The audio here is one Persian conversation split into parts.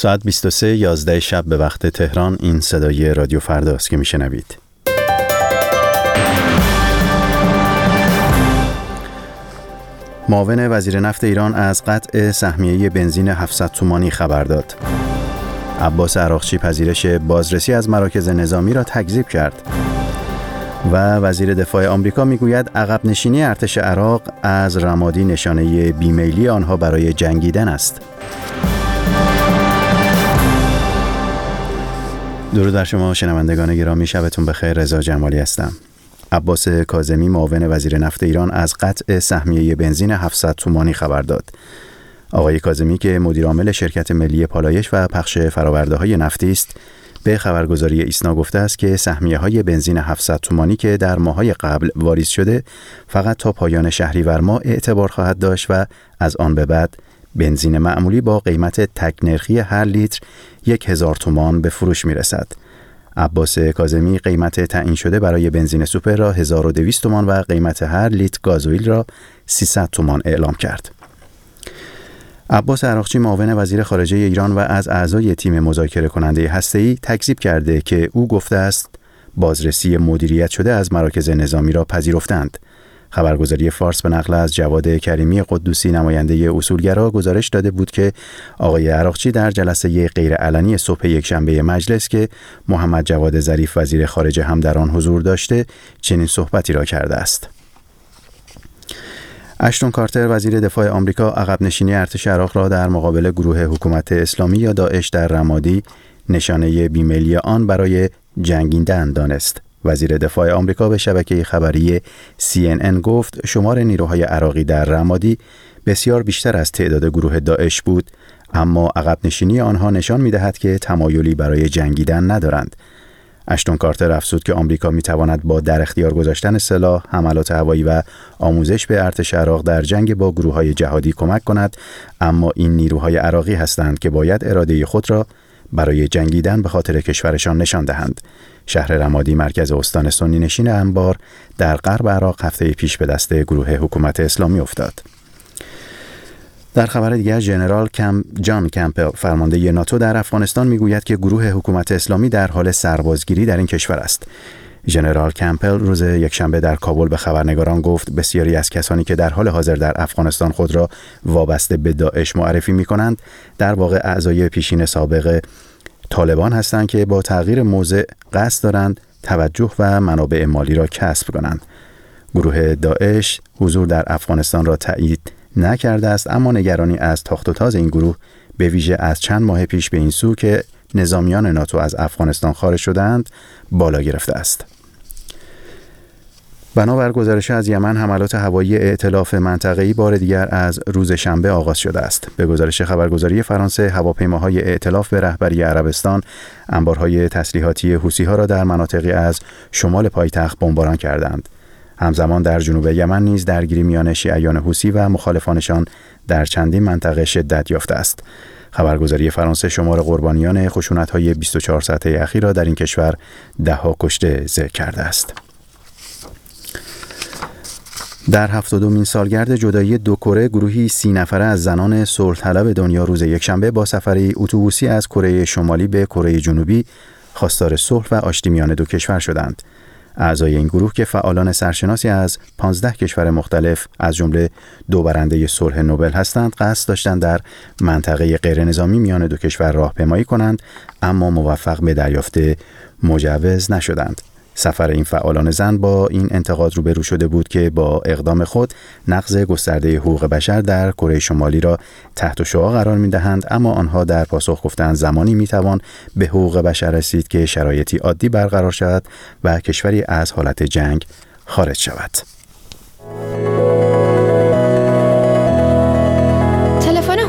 ساعت 23 11 شب به وقت تهران این صدای رادیو فرداست که میشنوید. معاون وزیر نفت ایران از قطع سهمیه بنزین 700 تومانی خبر داد. عباس عراقچی پذیرش بازرسی از مراکز نظامی را تکذیب کرد. و وزیر دفاع آمریکا می‌گوید عقب نشینی ارتش عراق از رمادی نشانه بیمیلی آنها برای جنگیدن است. درود در شما شنوندگان گرامی شبتون بخیر رضا جمالی هستم. عباس کاظمی معاون وزیر نفت ایران از قطع سهمیه بنزین 700 تومانی خبر داد. آقای کاظمی که مدیر عامل شرکت ملی پالایش و پخش فراورده های نفتی است به خبرگزاری ایسنا گفته است که سهمیه های بنزین 700 تومانی که در ماهای قبل واریز شده فقط تا پایان شهریور ماه اعتبار خواهد داشت و از آن به بعد بنزین معمولی با قیمت تک نرخی هر لیتر یک هزار تومان به فروش می رسد. عباس کازمی قیمت تعیین شده برای بنزین سوپر را 1200 تومان و قیمت هر لیتر گازوئیل را 300 تومان اعلام کرد. عباس عراقچی معاون وزیر خارجه ایران و از اعضای تیم مذاکره کننده هسته‌ای تکذیب کرده که او گفته است بازرسی مدیریت شده از مراکز نظامی را پذیرفتند. خبرگزاری فارس به نقل از جواد کریمی قدوسی نماینده اصولگرا گزارش داده بود که آقای عراقچی در جلسه غیرعلنی صبح یکشنبه مجلس که محمد جواد ظریف وزیر خارجه هم در آن حضور داشته چنین صحبتی را کرده است. اشتون کارتر وزیر دفاع آمریکا عقب نشینی ارتش عراق را در مقابل گروه حکومت اسلامی یا داعش در رمادی نشانه بیمیلی آن برای جنگیدن دانست. وزیر دفاع آمریکا به شبکه خبری CNN گفت شمار نیروهای عراقی در رمادی بسیار بیشتر از تعداد گروه داعش بود اما عقب نشینی آنها نشان می دهد که تمایلی برای جنگیدن ندارند. اشتون کارتر افزود که آمریکا می تواند با در اختیار گذاشتن سلاح، حملات هوایی و آموزش به ارتش عراق در جنگ با گروه های جهادی کمک کند اما این نیروهای عراقی هستند که باید اراده خود را برای جنگیدن به خاطر کشورشان نشان دهند. شهر رمادی مرکز استان سنی نشین انبار در غرب عراق هفته پیش به دست گروه حکومت اسلامی افتاد. در خبر دیگر ژنرال کم جان کمپل فرمانده ناتو در افغانستان می‌گوید که گروه حکومت اسلامی در حال سربازگیری در این کشور است. ژنرال کمپل روز یکشنبه در کابل به خبرنگاران گفت بسیاری از کسانی که در حال حاضر در افغانستان خود را وابسته به داعش معرفی می کنند در واقع اعضای پیشین سابق طالبان هستند که با تغییر موضع قصد دارند توجه و منابع مالی را کسب کنند. گروه داعش حضور در افغانستان را تایید نکرده است اما نگرانی از تاخت و تاز این گروه به ویژه از چند ماه پیش به این سو که نظامیان ناتو از افغانستان خارج شدند بالا گرفته است. بنابر گزارش از یمن حملات هوایی ائتلاف منطقه‌ای بار دیگر از روز شنبه آغاز شده است. به گزارش خبرگزاری فرانسه هواپیماهای ائتلاف به رهبری عربستان انبارهای تسلیحاتی ها را در مناطقی از شمال پایتخت بمباران کردند. همزمان در جنوب یمن نیز درگیری میان شیعیان حوسی و مخالفانشان در چندین منطقه شدت یافته است. خبرگزاری فرانسه شمار قربانیان خشونت های 24 ساعته اخیر را در این کشور دهها کشته ذکر کرده است. در هفتادمین سالگرد جدایی دو کره گروهی سی نفره از زنان صلح طلب دنیا روز یکشنبه با سفری اتوبوسی از کره شمالی به کره جنوبی خواستار صلح و آشتی میان دو کشور شدند. اعضای این گروه که فعالان سرشناسی از 15 کشور مختلف از جمله دو برنده صلح نوبل هستند قصد داشتند در منطقه غیر نظامی میان دو کشور راهپیمایی کنند اما موفق به دریافت مجوز نشدند سفر این فعالان زن با این انتقاد روبرو شده بود که با اقدام خود نقض گسترده حقوق بشر در کره شمالی را تحت شعا قرار می دهند اما آنها در پاسخ گفتند زمانی می توان به حقوق بشر رسید که شرایطی عادی برقرار شود و کشوری از حالت جنگ خارج شود.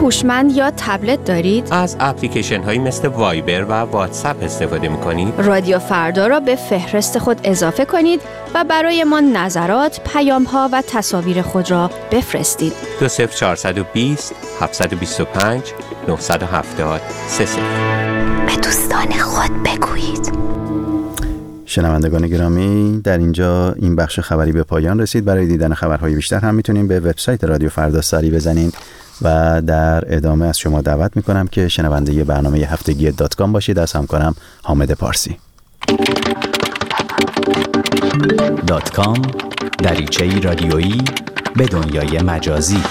هوشمند یا تبلت دارید؟ از اپلیکیشن هایی مثل وایبر و واتساپ استفاده می کنید؟ رادیو فردا را به فهرست خود اضافه کنید و برای ما نظرات، پیام ها و تصاویر خود را بفرستید. 20420 725 970 به دوستان خود بگویید. شنوندگان گرامی در اینجا این بخش خبری به پایان رسید برای دیدن خبرهای بیشتر هم می‌تونیم به وبسایت رادیو فردا سری بزنید و در ادامه از شما دعوت می کنم که شنونده برنامه هفتگی دات کام باشید. از همکارم حامد پارسی. دات کام دریچه رادیویی به دنیای مجازی.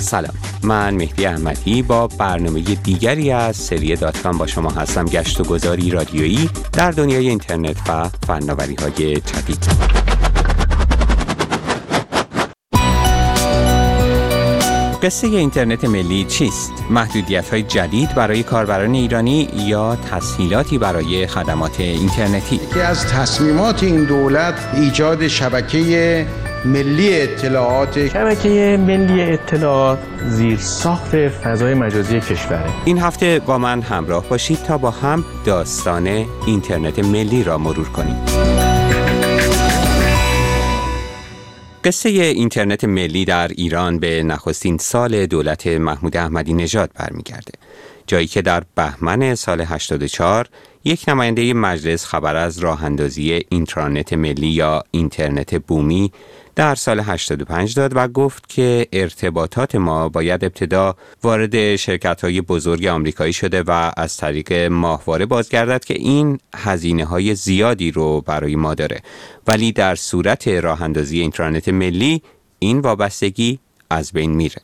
سلام. من مهدی احمدی با برنامه دیگری از سری دات کام با شما هستم. گشت و گذاری رادیویی در دنیای اینترنت و فناوری های جدید. قصه اینترنت ملی چیست؟ محدودیت های جدید برای کاربران ایرانی یا تسهیلاتی برای خدمات اینترنتی؟ که از تصمیمات این دولت ایجاد شبکه ملی اطلاعات شبکه ملی اطلاعات زیر ساخت فضای مجازی کشوره این هفته با من همراه باشید تا با هم داستان اینترنت ملی را مرور کنیم قصه اینترنت ملی در ایران به نخستین سال دولت محمود احمدی نژاد برمیگرده. جایی که در بهمن سال 84 یک نماینده مجلس خبر از راه اندازی اینترنت ملی یا اینترنت بومی در سال 85 داد و گفت که ارتباطات ما باید ابتدا وارد شرکت های بزرگ آمریکایی شده و از طریق ماهواره بازگردد که این هزینه های زیادی رو برای ما داره. ولی در صورت راه اندازی اینترنت ملی این وابستگی از بین میره.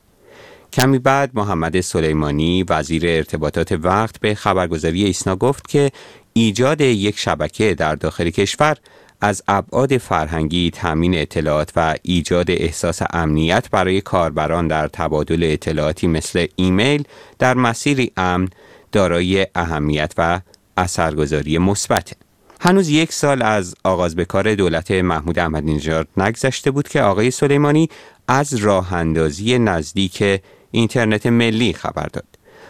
کمی بعد محمد سلیمانی وزیر ارتباطات وقت به خبرگزاری ایسنا گفت که ایجاد یک شبکه در داخل کشور از ابعاد فرهنگی تامین اطلاعات و ایجاد احساس امنیت برای کاربران در تبادل اطلاعاتی مثل ایمیل در مسیری امن دارای اهمیت و اثرگذاری مثبت. هنوز یک سال از آغاز به کار دولت محمود احمدی نژاد نگذشته بود که آقای سلیمانی از راه اندازی نزدیک اینترنت ملی خبر داد.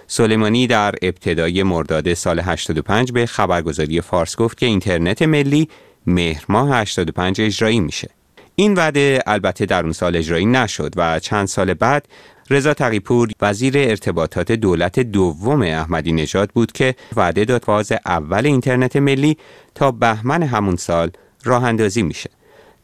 سلیمانی در ابتدای مرداد سال 85 به خبرگزاری فارس گفت که اینترنت ملی مهر ماه 85 اجرایی میشه. این وعده البته در اون سال اجرایی نشد و چند سال بعد رضا تقیپور وزیر ارتباطات دولت دوم احمدی نژاد بود که وعده داد فاز اول اینترنت ملی تا بهمن همون سال راه اندازی میشه.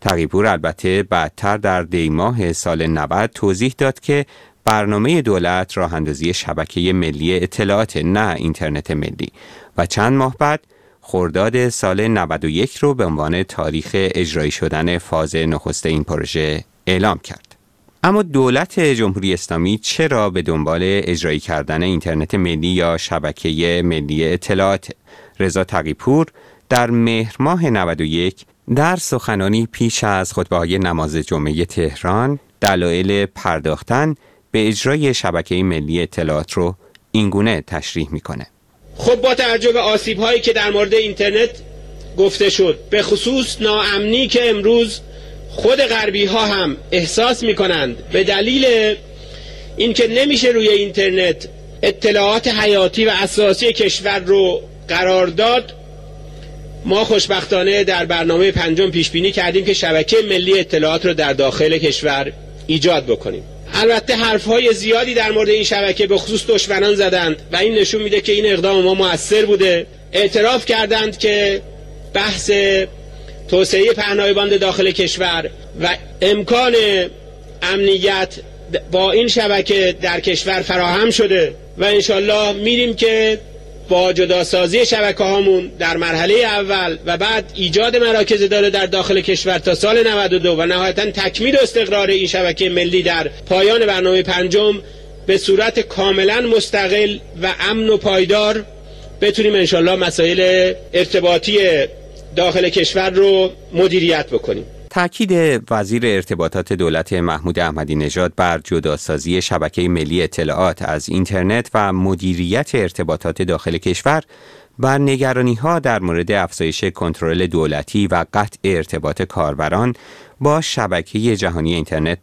تقیپور البته بعدتر در دیماه سال 90 توضیح داد که برنامه دولت راه اندازی شبکه ملی اطلاعات نه اینترنت ملی و چند ماه بعد خرداد سال 91 رو به عنوان تاریخ اجرایی شدن فاز نخست این پروژه اعلام کرد. اما دولت جمهوری اسلامی چرا به دنبال اجرایی کردن اینترنت ملی یا شبکه ملی اطلاعات رضا تقیپور در مهر ماه 91 در سخنانی پیش از خطبه های نماز جمعه تهران دلایل پرداختن به اجرای شبکه ملی اطلاعات رو اینگونه تشریح می‌کنه. خب با توجه به آسیب هایی که در مورد اینترنت گفته شد به خصوص ناامنی که امروز خود غربی ها هم احساس می کنند به دلیل اینکه نمیشه روی اینترنت اطلاعات حیاتی و اساسی کشور رو قرار داد ما خوشبختانه در برنامه پنجم پیش بینی کردیم که شبکه ملی اطلاعات رو در داخل کشور ایجاد بکنیم البته حرف های زیادی در مورد این شبکه به خصوص دشمنان زدند و این نشون میده که این اقدام ما موثر بوده. اعتراف کردند که بحث توسعه پهنای باند داخل کشور و امکان امنیت با این شبکه در کشور فراهم شده و انشالله میریم که با جداسازی شبکه هامون در مرحله اول و بعد ایجاد مراکز داره در داخل کشور تا سال 92 و نهایتا تکمیل و استقرار این شبکه ملی در پایان برنامه پنجم به صورت کاملا مستقل و امن و پایدار بتونیم انشالله مسائل ارتباطی داخل کشور رو مدیریت بکنیم. تاکید وزیر ارتباطات دولت محمود احمدی نژاد بر جداسازی شبکه ملی اطلاعات از اینترنت و مدیریت ارتباطات داخل کشور بر نگرانی ها در مورد افزایش کنترل دولتی و قطع ارتباط کاربران با شبکه جهانی اینترنت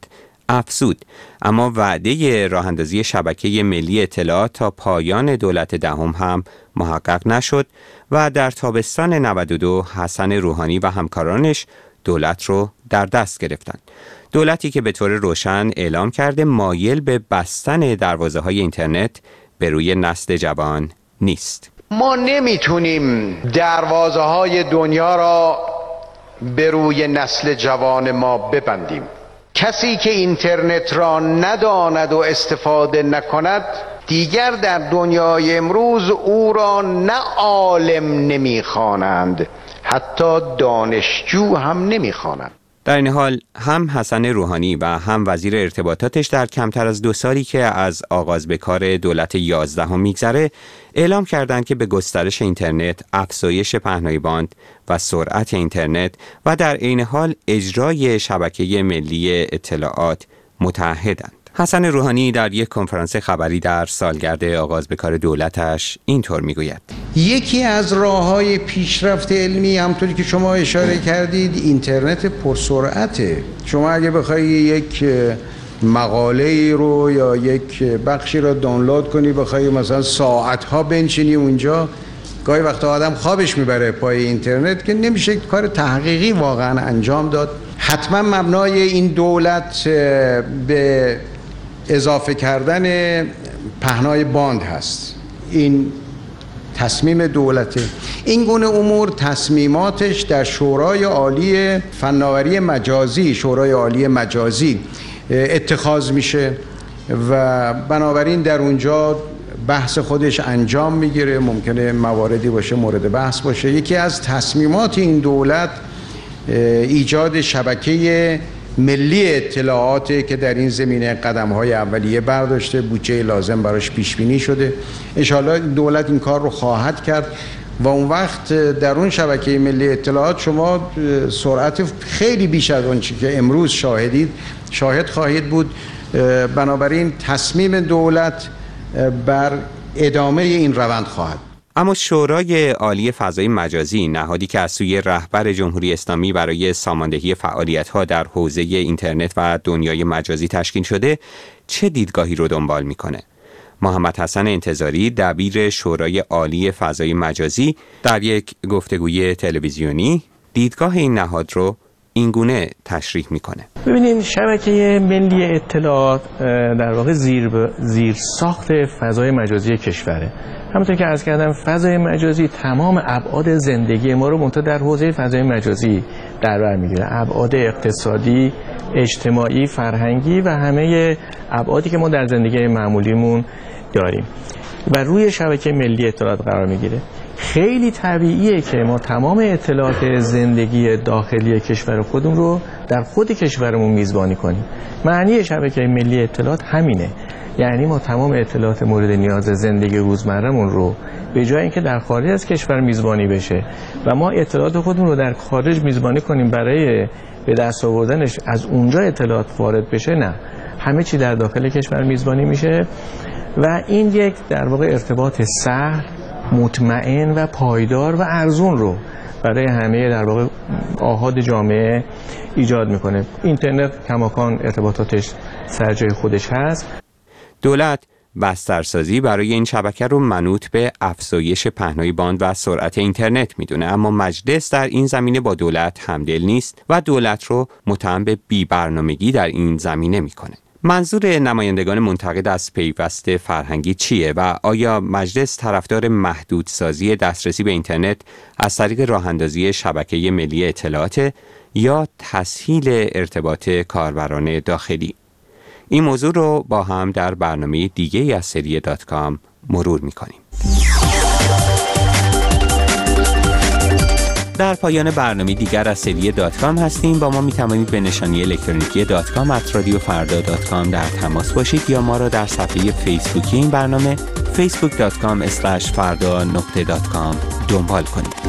افزود. اما وعده راه اندازی شبکه ملی اطلاعات تا پایان دولت دهم هم محقق نشد و در تابستان 92 حسن روحانی و همکارانش دولت رو در دست گرفتن. دولتی که به طور روشن اعلام کرده مایل به بستن دروازه های اینترنت به روی نسل جوان نیست. ما نمی‌تونیم دروازه های دنیا را به روی نسل جوان ما ببندیم. کسی که اینترنت را نداند و استفاده نکند دیگر در دنیای امروز او را نه عالم نمی‌خوانند حتی دانشجو هم نمی‌خوانند در این حال هم حسن روحانی و هم وزیر ارتباطاتش در کمتر از دو سالی که از آغاز به کار دولت یازدهم میگذره اعلام کردند که به گسترش اینترنت، افزایش پهنای باند و سرعت اینترنت و در عین حال اجرای شبکه ملی اطلاعات متحدند. حسن روحانی در یک کنفرانس خبری در سالگرد آغاز به کار دولتش اینطور می‌گوید. یکی از راه های پیشرفت علمی همطوری که شما اشاره کردید اینترنت پرسرعته شما اگه بخوای یک مقاله رو یا یک بخشی رو دانلود کنی بخوای مثلا ساعت ها بنشینی اونجا گاهی وقت آدم خوابش می‌بره پای اینترنت که نمیشه کار تحقیقی واقعا انجام داد. حتما مبنای این دولت به اضافه کردن پهنای باند هست. این تصمیم دولته. این گونه امور تصمیماتش در شورای عالی فناوری مجازی شورای عالی مجازی اتخاذ میشه و بنابراین در اونجا بحث خودش انجام می‌گیره. ممکنه مواردی باشه مورد بحث باشه. یکی از تصمیمات این دولت ایجاد شبکه ملی اطلاعات که در این زمینه قدم های اولیه برداشته بودجه لازم براش پیش بینی شده. انشاءالله دولت این کار رو خواهد کرد و اون وقت در اون شبکه ملی اطلاعات شما سرعت خیلی بیش از اون که امروز شاهدید شاهد خواهید بود. بنابراین تصمیم دولت بر ادامه این روند خواهد اما شورای عالی فضای مجازی نهادی که از سوی رهبر جمهوری اسلامی برای ساماندهی ها در حوزه اینترنت و دنیای مجازی تشکیل شده چه دیدگاهی رو دنبال می‌کنه؟ محمد حسن انتظاری دبیر شورای عالی فضای مجازی در یک گفتگوی تلویزیونی دیدگاه این نهاد رو اینگونه تشریح می‌کنه. ببینید شبکه ملی اطلاعات در واقع زیر, زیر ساخت فضای مجازی کشوره. همونطور که از کردم فضای مجازی تمام ابعاد زندگی ما رو منتها در حوزه فضای مجازی در بر می‌گیره. ابعاد اقتصادی اجتماعی فرهنگی و همه ابعادی که ما در زندگی معمولیمون داریم. و روی شبکه ملی اطلاعات قرار می‌گیره. خیلی طبیعیه که ما تمام اطلاعات زندگی داخلی کشور خودمون رو در خود کشورمون میزبانی کنیم. معنی شبکه ملی اطلاعات همینه. یعنی ما تمام اطلاعات مورد نیاز زندگی روزمرهمون رو به جای اینکه در خارج از کشور میزبانی بشه و ما اطلاعات خودمون رو در خارج میزبانی کنیم برای به دست آوردنش از اونجا اطلاعات وارد بشه نه. همه چی در داخل کشور میزبانی میشه و این یک در واقع ارتباط سهل مطمئن و پایدار و ارزون رو برای همه در واقع آهاد جامعه ایجاد می‌کنه. اینترنت کماکان ارتباطاتش سر جای خودش هست. دولت بسترسازی برای این شبکه رو منوط به افزایش پهنای باند و سرعت اینترنت می‌دونه. اما مجلس در این زمینه با دولت همدل نیست و دولت رو متهم به بی برنامگی در این زمینه می‌کنه. منظور نمایندگان منتقد از پیوست فرهنگی چیه و آیا مجلس طرفدار محدودسازی دسترسی به اینترنت از طریق راه اندازی شبکه ملی اطلاعات یا تسهیل ارتباط کاربران داخلی؟ این موضوع رو با هم در برنامه دیگه از سری دات کام مرور می‌کنیم. در پایان برنامه دیگر از سری دات کام هستیم. با ما می توانید به نشانی الکترونیکی دات کام at رادیو فردا dot com در تماس باشید یا ما را در صفحه فیسبوکی این برنامه facebook.com فردا دنبال کنید.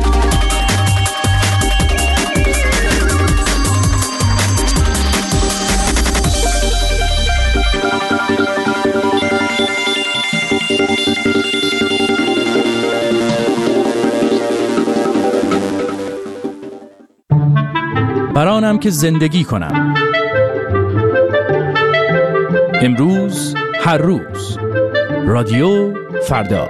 برانم که زندگی کنم. امروز هر روز. رادیو فردا.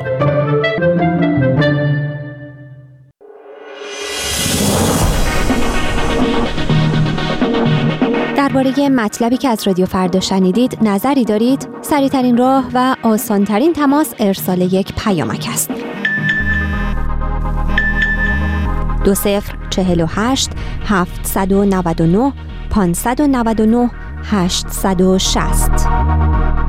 درباره مطلبی که از رادیو فردا شنیدید نظری دارید سریعترین راه و آسانترین تماس ارسال یک پیامک است. دو صفر چهل و هشت هفتصد و نود و نه پانصد و نود و نه 860